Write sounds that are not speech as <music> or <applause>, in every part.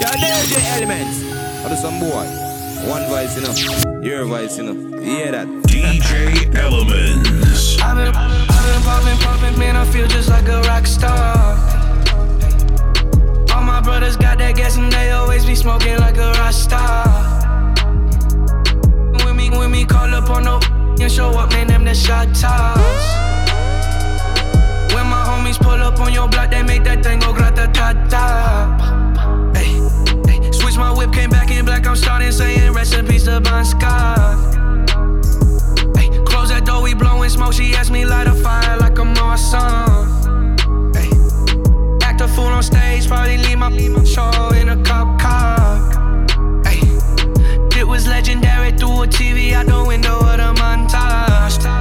Yeah, there's elements. How some boy? One voice, you know. Your voice, you know. You hear that? DJ Elementz. I've been, I've been popping, popping, man. I feel just like a rock star. All my brothers got that gas and they always be smoking like a rock star. When me, when me call up on no and show up, man, them the shot toss. When my homies pull up on your block, they make that thing go grata ta ta. Hey, hey, switch my whip, came back in black. I'm starting saying recipes to Bon Scott. Hey, close that door, we blowing smoke. She asked me light a fire like I'm awesome. Hey, act a fool on stage, probably leave my show in a cop car. Hey, it was legendary through a TV out the window of the montage.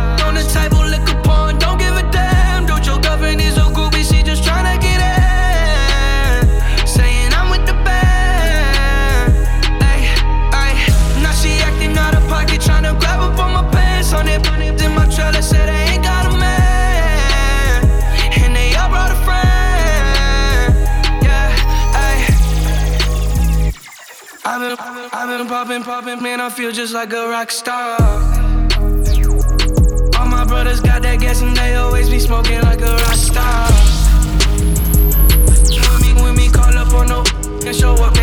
Feel just like a rock star. All my brothers got that gas and they always be smoking like a rock star. When me, when me call up on no and show up,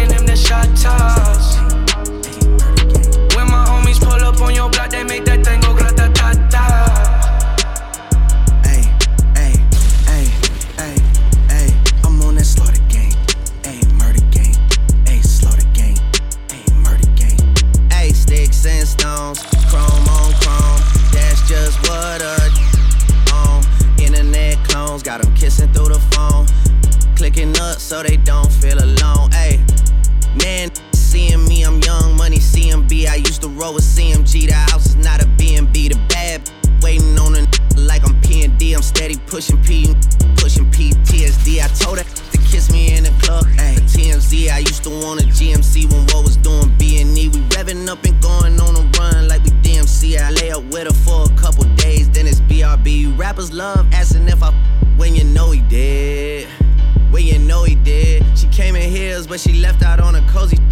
so they don't feel alone. Ay, man. Seeing me, I'm young money CMB. I used to roll with CMG. The house is not a BNB. The bad waiting on a like I'm P&D. I'm steady pushing P, pushing PTSD. I told her she left out on a cozy. <laughs>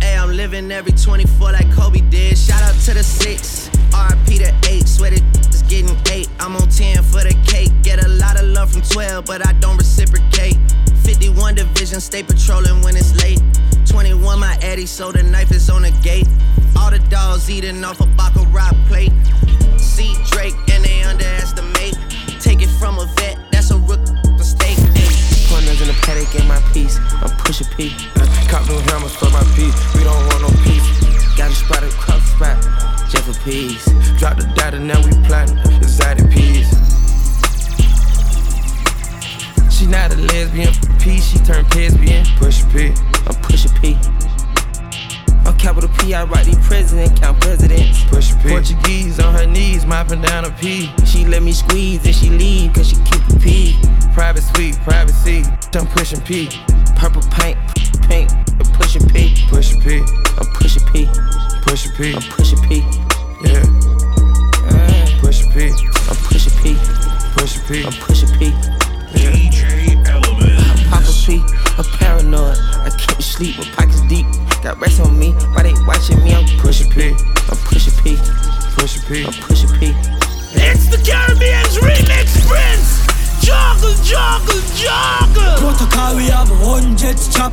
Hey, I'm living every 24 like Kobe did. Shout out to the six, RP to eight. Sweat it <laughs> is getting eight. I'm on 10 for the cake. Get a lot of love from 12, but I don't reciprocate. 51 division, stay patrolling when it's late. 21, my Eddie, so the knife is on the gate. All the dogs eating off a Baccarat plate. See Drake and they underestimate. Take it from a vet, the paddock in my piece. I'm pushing P. Cop new hammers for my piece. We don't want no peace. Got a spot across the spot. Just for peace. Drop the data, now we plotting. Exotic peas. She not a lesbian for peace. She turned lesbian. Push P. I'm pushing P. I'm capital P, I write the president, count presidents. Push P. Portuguese on her knees, mopping down a P. She let me squeeze and she leave, cause she keep a P. Private suite, privacy, I'm pushing P. Purple paint, pink, I'm pushing P. Pushing P. I'm pushing P. Pushing P. I'm pushing P. Yeah. Uh. Pushing P. I'm pushing P. Pushing P. I'm pushing have hundreds chop.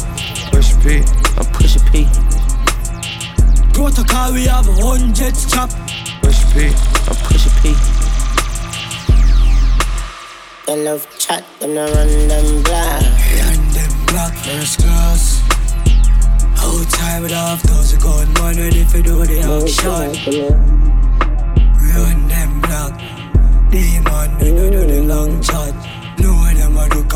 Pushing P. I'm pushing P. Protocol, we have hundreds chop. Pushing P. I'm pushing P. They love chat, them no run them black. And them black first class. Outside with half those gun man ready for do the action. Run them black. Demon, we no do the long shot.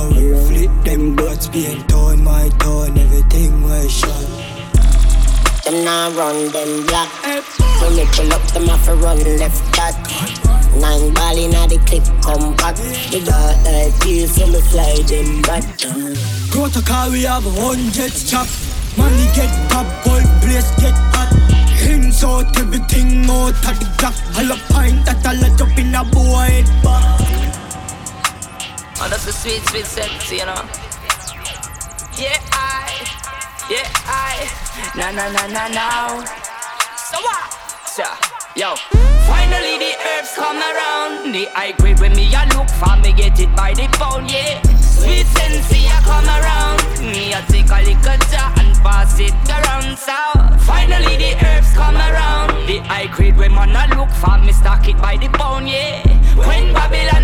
We flip them butts, being torn, my tone, everything was shot. Them nah run them black. When me pull up, them have to run left back. Nine ball inna the clip, come back. The dark night feel so me fly them back. Protocol, we have hundreds chop. Money get pop, boy, place get hot. Insult everything out of the. All a pint that I let up in a boy back. That's the sweet, sweet sense, you know. Yeah, I. Yeah, I. Na na na na now. So what? So, yo. Finally the herbs come around. The high grade when me a look for me get it by the pound, yeah. Sweet sensei a come around. Me a take a little jar and pass it around. So finally the herbs come around. The high grade when man a look for me stock it by the pound, yeah. When Babylon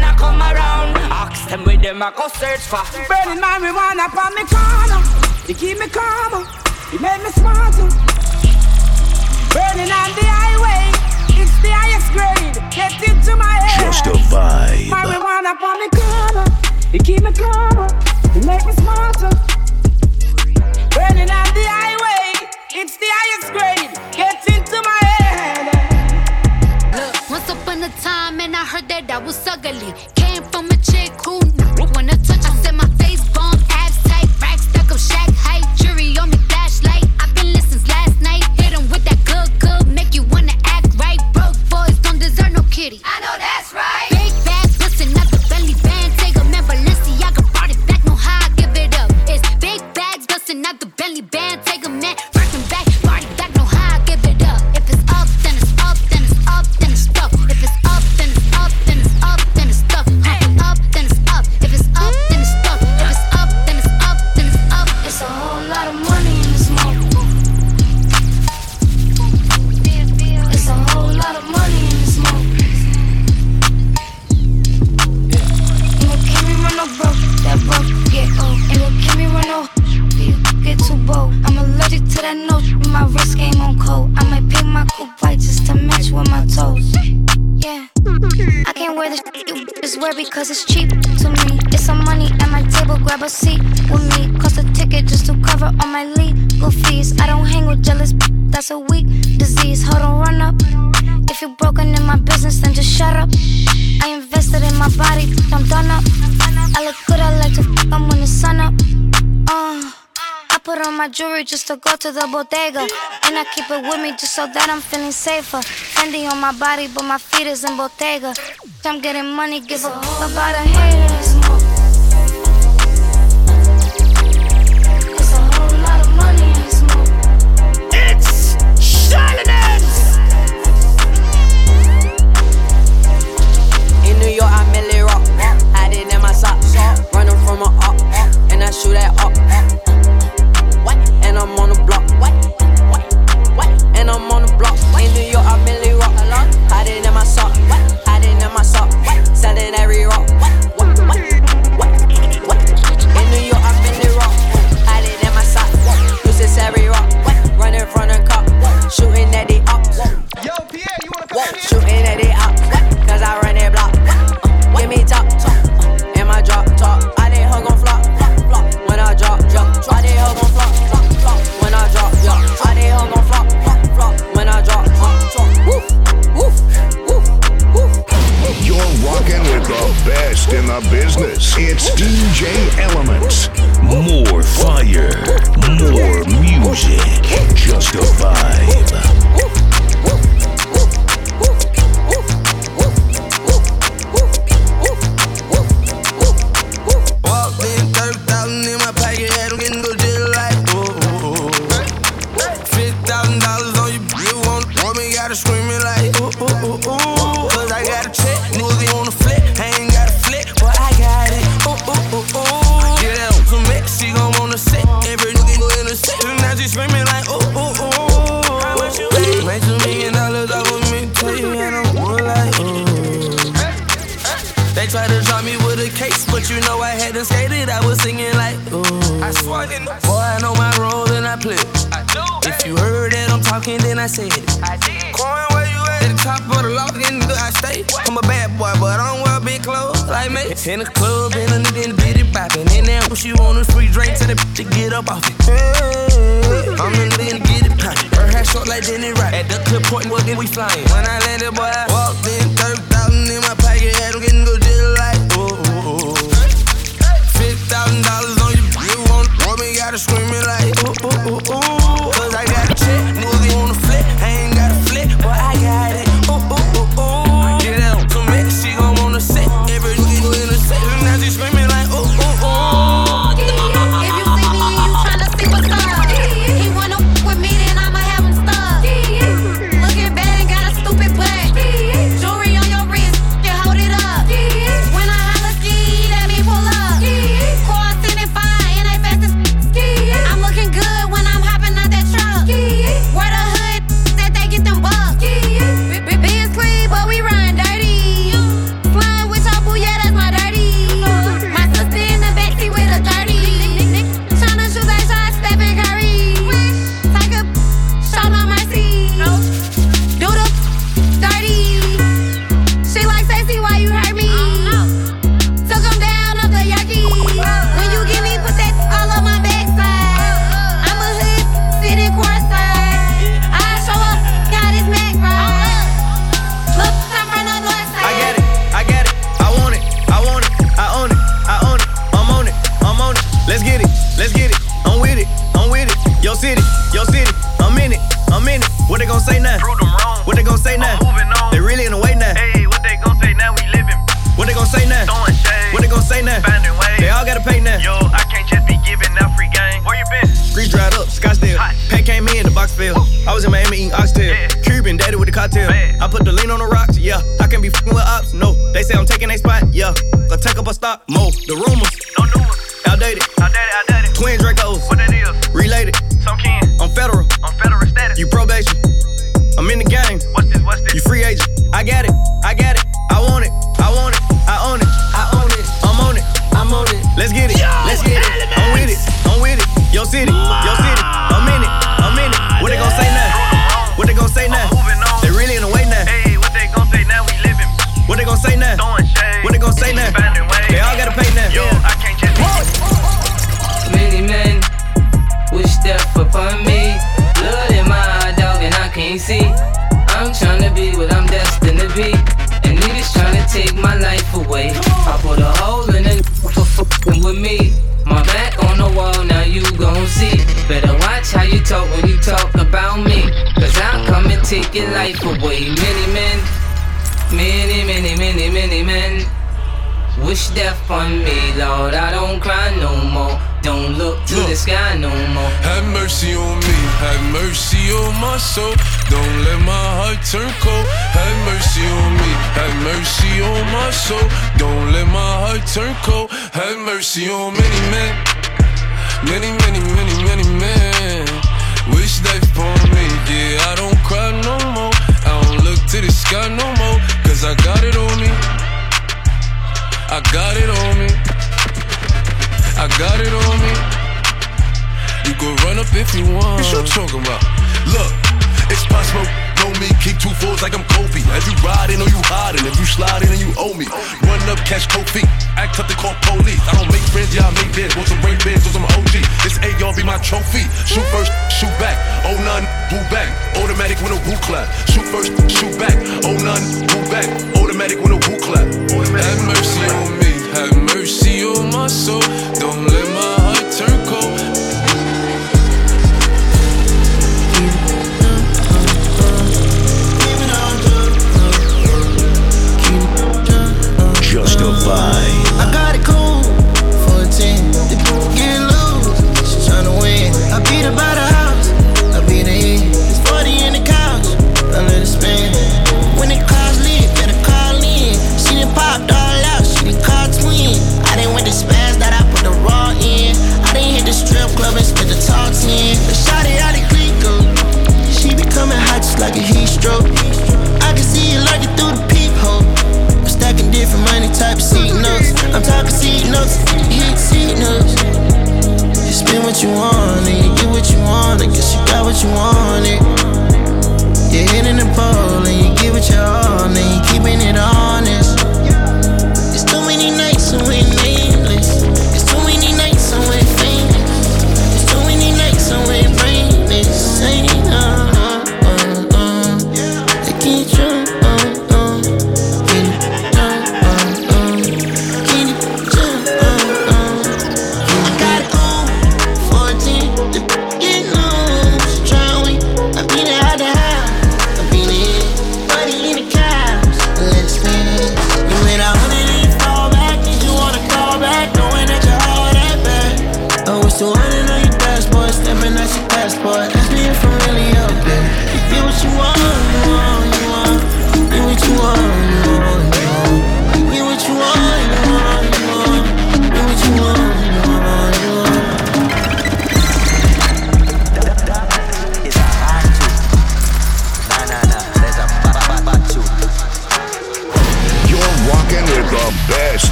them where a go search for. Burning marijuana upon me corner. They keep me calmer. It make me smarter. Burning on the highway. It's the highest grade. Get into my head. Just a vibe. Marijuana upon me corner. It keep me calmer. It make me smarter. Burning on the highway. It's the highest grade. Get into my head. Look, once upon a time, and I heard that I was ugly. Came from a chick who shack the sun up. Uh, I put on my jewelry just to go to the bodega. And I keep it with me just so that I'm feeling safer. Fendi on my body, but my feet is in Bottega. I'm getting money, give a f about a haters. I shoot at up. And I'm on the block. What? What? What? And I'm on the block. In New York, I merely rock. Hiding in my sock. Hiding in my sock. Selling every rock. What? What? What? What? What? In New York, I merely rock. Hiding in my sock. Uses every rock. Running from the cop. Shooting at the ops. Yo, Pierre, you wanna come Whoa, shooting at the I said it. I did. Coin, where you at? At the top of the loft, in the I stay. I'm a bad boy, but I don't wear big clothes like me. In the club, and a nigga in the bitty poppin'. And then when she want a free drink, tell the bitch to get up off it. Hey, I'm in the nigga to get it poppin'. Her hair short like Jenny Rock. At the clip point, well, then we flyin'. When I landed, boy, I walked in, 30,000 in my pocket, had 'em getting go just like, ooh, ooh, ooh. $50,000 on your bill, want, want me, gotta screaming like, ooh, ooh, ooh, ooh. On me, Lord. I don't cry no more. Don't look to the sky no more. Have mercy on me, have mercy on my soul. Don't let my heart turn cold. Have mercy on me, have mercy on my soul. Don't let my heart turn cold. Have mercy on many men, many, many, many, many men. Wish death upon me, yeah. I don't cry no more. I don't look to the sky no more. Cause I got it on me. I got it on me. I got it on me. You can run up if you want. What you talking about? Look, it's possible. Know me, keep two fours like I'm Kobe. As you riding or you hiding, if you sliding and you owe me. Run up, catch feet, act up to call police. I don't make friends, yeah, I make bids. Want some rain bands or some OG. This AR be my trophy. Shoot first, shoot back. Oh none, move back. Automatic when a woo clap. Shoot first, shoot back. Oh none, move back. Automatic when a woo clap. Have mercy on me, have mercy on my soul. Don't let my heart turn cold.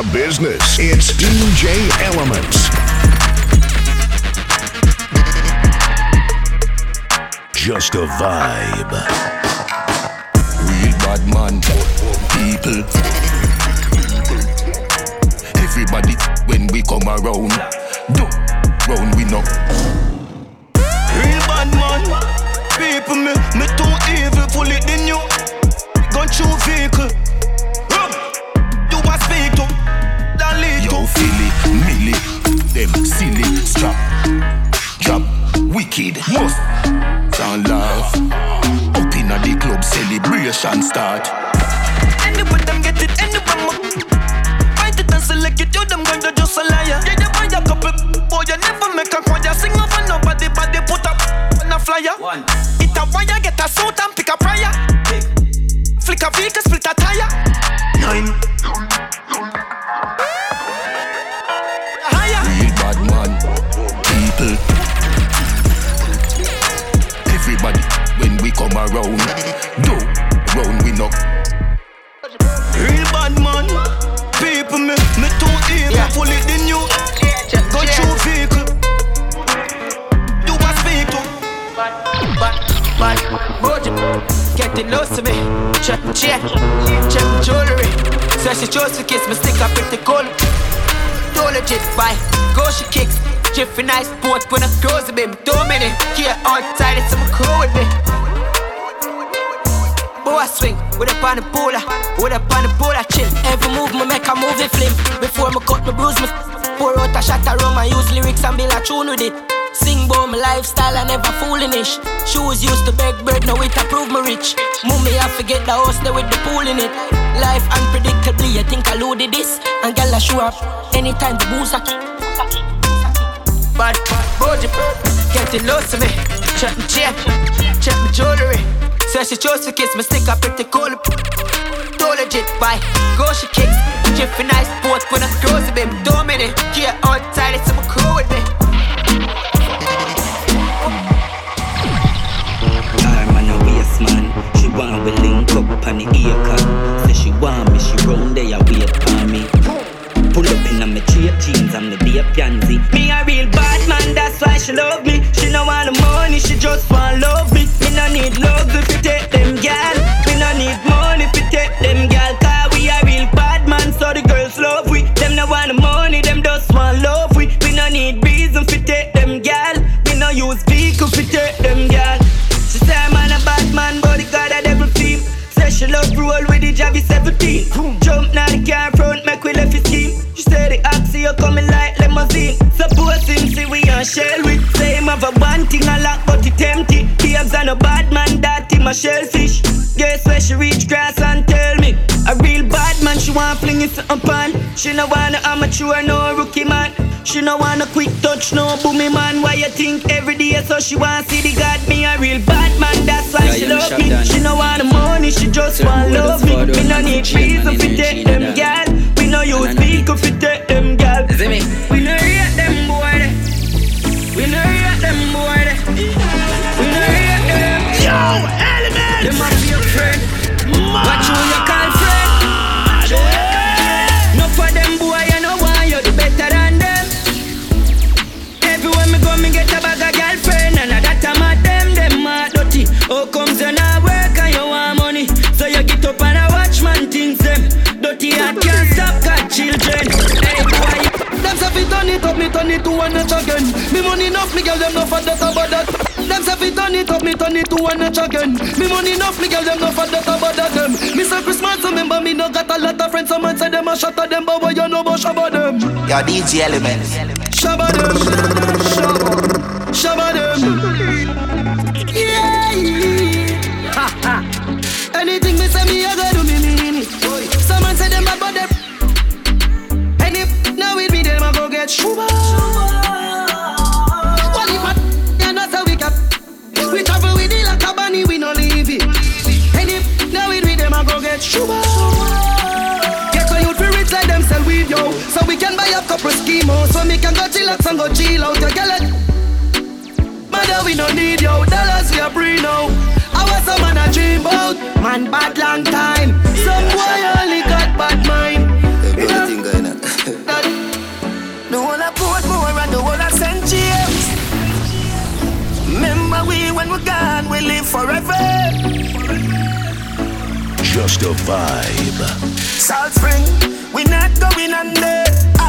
Business. It's DJ Elementz. Just a vibe. Real bad man, people. Everybody when we come around, do round we know. Real bad man, people me, me too evil, full it in you. Gun through vehicle. Philly, Millie, them silly, strap, drop, wicked, must sound laugh. Up inna the club, celebration start. Anyway, them get it, anyway, Find it and select it, you them going to just a liar. Yeah, you buy a couple, boy, you never make a choir. Sing over nobody, One. It a wire, get a suit and pick a prayer. Go she kicks. Jiffy nice sport when I close a baby. Two minutes, here tight. it's some cool with me. Boy I swing, with a pan the polar, with a pan the polar chill. Every move me make a movie film. Before me cut me bruise me, pour out a shot rum and use lyrics and build a tune with it. Sing about my lifestyle and never foolish. Shoes used to beg bread, now it approve me rich. Mummy, I forget the house there with the pool in it. Life unpredictably, I think I loaded this. And girl, I show up anytime the booze are Bad, bougie, getting lost to me. Check my chain, check my jewelry. So she chose to kiss me, stick up pretty cool. Don't legit buy, go she kicks. Jiffy nice sport when I close a bit. Two minutes, here outside, it's some cool with me. Man, she want we link up on the acre. Say she want me, she round there wait for me. Pull up in a me straight jeans and me be a pansy. Me a real bad man, that's why she love me. She no want the money, she just want love me. Me no need love if you take them gal. Me no need money if you take them gal. Cause we a real bad man, so the girls love we. Them no want the money, them just want love we. We no need reason fi take them gal. We no use vehicle fi take them gal. She say I'm a bad man, but the God a devil theme. Say she love roll with the Javi 17. Jump now the car have a one thing a lock, but it empty. Babes and a bad man, that him a shellfish. Guess where she reach grass and tell me. A real bad man, she want fling it pan. She no want a amateur, no rookie man. She no want a quick touch, no boomy man. Why you think every day so she want see the God? Me a real bad man, that's why Yeah, she you love me. down. She no want the money, she just Certain want love me. Me no need reason and me girl them no for that about that. Them say fi turn it up, me turn it to one notch again. Me money enough, me girl them no for that about that them. Me say Christmas, remember me no got a lot of friends. Some man say them a shot at them, but what you know about shabba them? Yo, DJ Elementz. Shabba them, shabba them. Me can go chillax and go chill out. You get it? Mother, we no need your Dollars we are free now. I was a man a dream about. Man, bad long time. Some boy only got bad mind. Everything going on. <laughs> The one I put more and the one I sent James. Remember we when we're gone, we live forever. Just a vibe. Salt Spring, we not going under.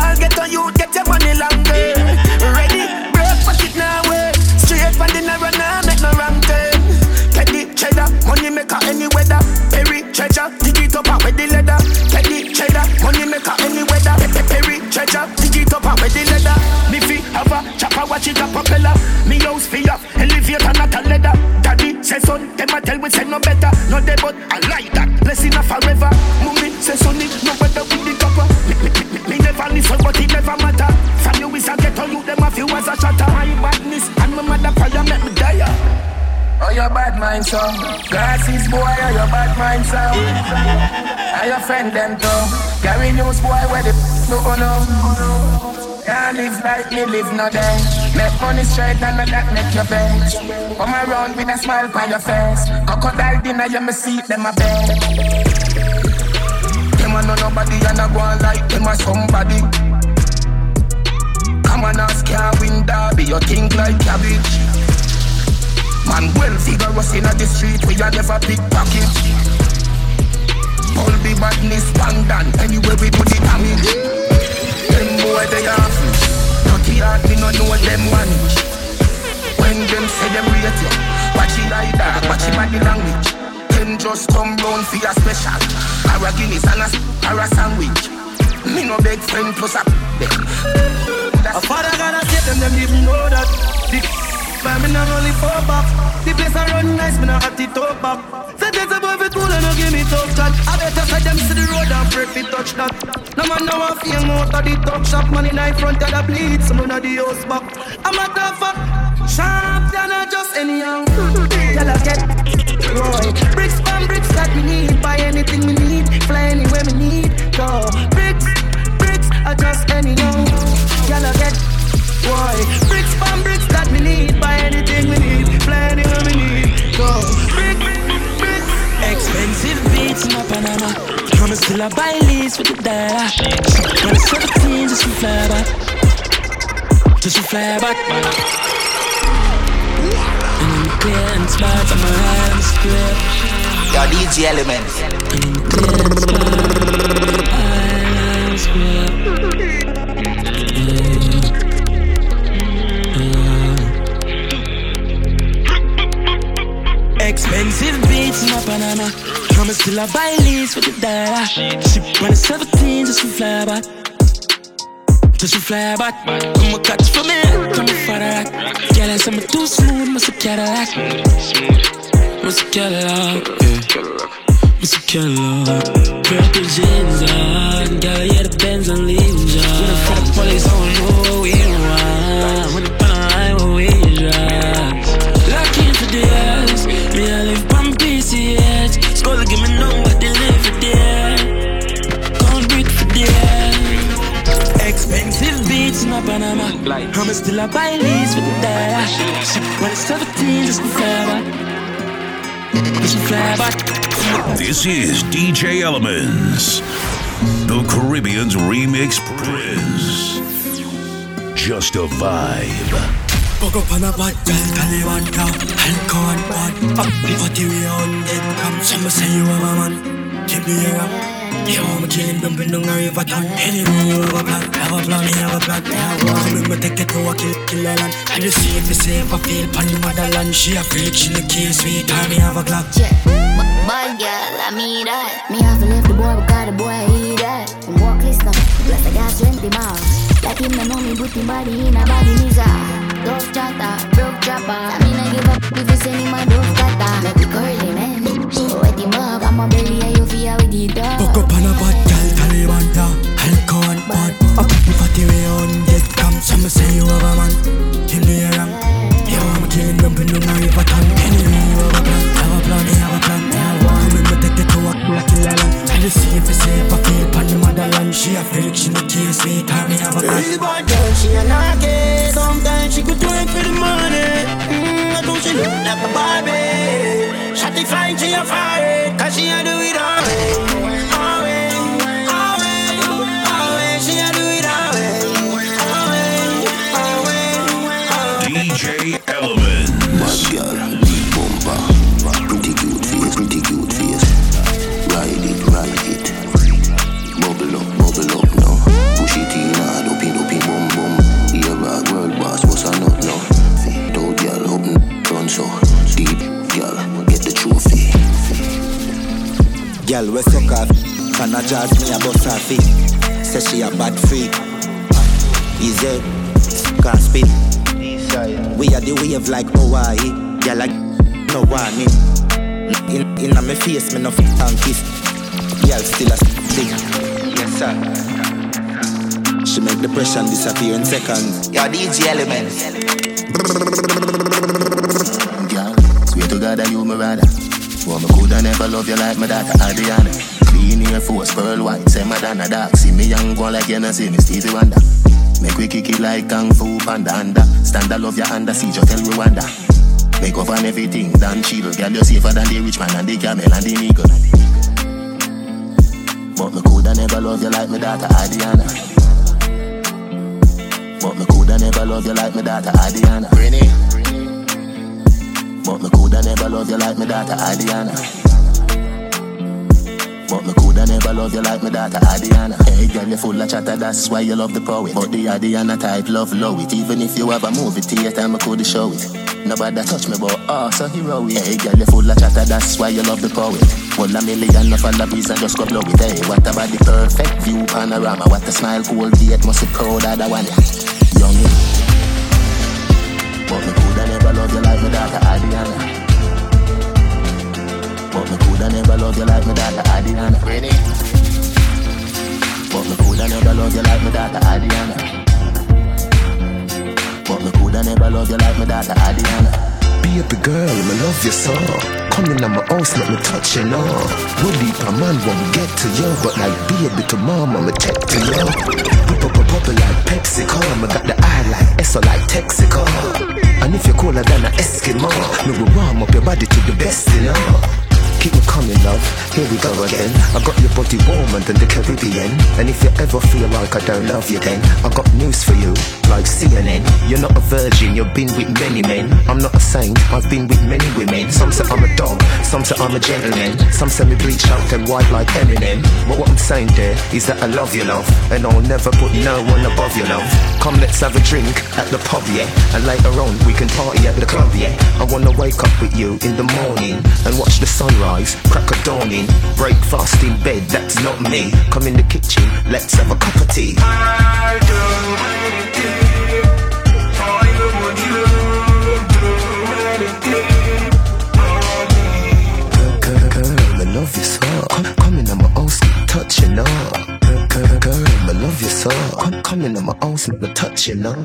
Mind so. Glasses boy, oh, your bad mind so? I offend them too Gary News boy, where the no no Can't live like me live no day. Make money straight and not that make you bitch Come around with a smile on your face. Crocodile dinner, you me see them a bed Them a know nobody and I go on like them a somebody. Come on, ask can't win derby, you think like cabbage Man well vigorous in the street, we a never pickpocket All be badness, bang down, anywhere we do the damage Them boy they off Dirty heart, me no know them one When them say them rate you Watch it like that, watch it body language. Them just come round for your special Or a Guinness and a, or a sandwich. Me no beg friend plus a them A father gotta save them, them didn't know that. But me not only four back. The place I run nice, me not at the top back. Say there's above it cool and no give me tough chat. I better say them see the road and pray fi touch that. No man now I feel out of the talk shop. Man in the front of the bleed, some of the house back. I'm a tougher, sharp than I just anyhow. Tell us get Roy. Bricks from bricks that we need. Buy anything we need. Fly anywhere we need. Go bricks, bricks. I just anyhow. Us get Boy, beats in my Panama. I'm still a buy lease with the dollar. When it's 17, just to fly back. Just to fly back. And the clear and spots, I'm a high the square. Yo, DJ Elementz. High on the square. Expensive beats in my Panama. I'm still a buy lease with the dollar. She it's 17, just to fly back. Just to fly back. Come on, catch for me. Come on, for that. Girl, I say I'm too smooth, must a Cadillac. Must a Cadillac, yeah. Must a Cadillac. Purple jeans on. Girl, yeah, the Benz and leaves on. When the fuck police, I don't know oh, what we want. Panama. I'm still a buy lease with the dollar. Ship when it's 17, just to fly back. Just fly back. This is DJ Elementz, the Caribbean's remix prince. Just a vibe. Fuck up on a bad girl, Taliban cow Alcohol bad Up party we on dead come Some say you are my man Keep me around You want me killing them but no river town Anyway you have a plan Have a plan, have a plan Have a plan Me take it to a kill, kill a land And you see if you say I feel Pan the motherland She a freak, she the case We time me have a clock Yeah, bad girl, I mean that. Me have to left the boy because the boy I eat that. And walk list now, plus I got 20 miles. Like him, no know me, put him body in a body nizza. Dove chatter, broke chopper. I mean, I give up if you send him a dove cutter. Make it curly, man. Wet him I'm a belly, and feel with the dog. Fuck up on a bad girl, Taliban cow Alcohol bad. Up party we on dead come. Some say you have a man me around You want me killing them but no river town Anyway you have a plan Have a plan, have a Have a plan a land Try to see if you say I feel Pan the motherland She a freak, she the case We time me have a Real bad girl, she a knocky Sometimes she could do it for the money. Mm, I think she look like a Barbie. Shot the flying, she a fire Cause she a do off. Can I jazz me a bust her feet? Say she a bad freak. Easy, can't spit. We are the wave like Hawaii. Girl, like no warning. In in a me face, me no fit and kiss. Girl, still a stick. Yes sir. She make depression disappear in seconds. Yo, DJ Elementz. Girl, swear to coulda never love you like my daughter Adriana. Clean Air Force, pearl white, say Madonna dark. See me young go like you know see me Stevie Wonder. Make we kick it like Kung Fu Panda under. Stand I love your under, see just tell Rwanda. Make up on everything, Dan chill. Girl, you're safer than the rich man and the camel and the nigga. But me coulda never love you like my daughter Adriana. But me coulda never love you like my daughter Adriana. Brini. But me coulda never love you like my daughter Adriana. But me coulda never love you like my daughter Adiana. Hey girl, you full of chatter, that's why you love the poet. But the Adiana type love low it. Even if you have a movie theater, me coulda show it. Nobody touch me, but oh, so heroic. Hey girl, you full of chatter, that's why you love the poet. One a million of breeze and just go blow it. Hey, what about the perfect view panorama? What a smile, cool gate, must be proud of the one. Young. But me coulda never love you like my daughter Adiana. But me coulda never love you like my daughter Adiana. But me coulda never love you like my daughter Adiana. But me coulda never love you like my daughter Adiana. Baby girl, me love you so. Come in my house, let me touch you now. Will deep a man won't get to you, but like baby to mama, me take to you. Bubble like Pepsi, come. I got the eye like Esso like Texaco. And if you're colder than an Eskimo, me will warm up your body to the best, you know. Keep me coming, love. Here we go again. I got your body warmer than the Caribbean. And if you ever feel like I don't love you, then I got news for you, like CNN. You're not a virgin, you've been with many men. I'm not a saint, I've been with many women. Some say I'm a dog, some say I'm a gentleman. Some say me bleach out and white like Eminem. But what I'm saying there is that I love you, love. And I'll never put no one above you, love. Come, let's have a drink at the pub, yeah. And later on, we can party at the club, yeah. I wanna wake up with you in the morning and watch the sunrise crack a dawning, breakfast in bed, that's not me. Come in the kitchen, let's have a cup of tea. I don't anything for do anything? Girl, girl, girl, I love you so. Come, come in my touching up. Girl, girl, girl, I love you so. Come, come in my house, touching up.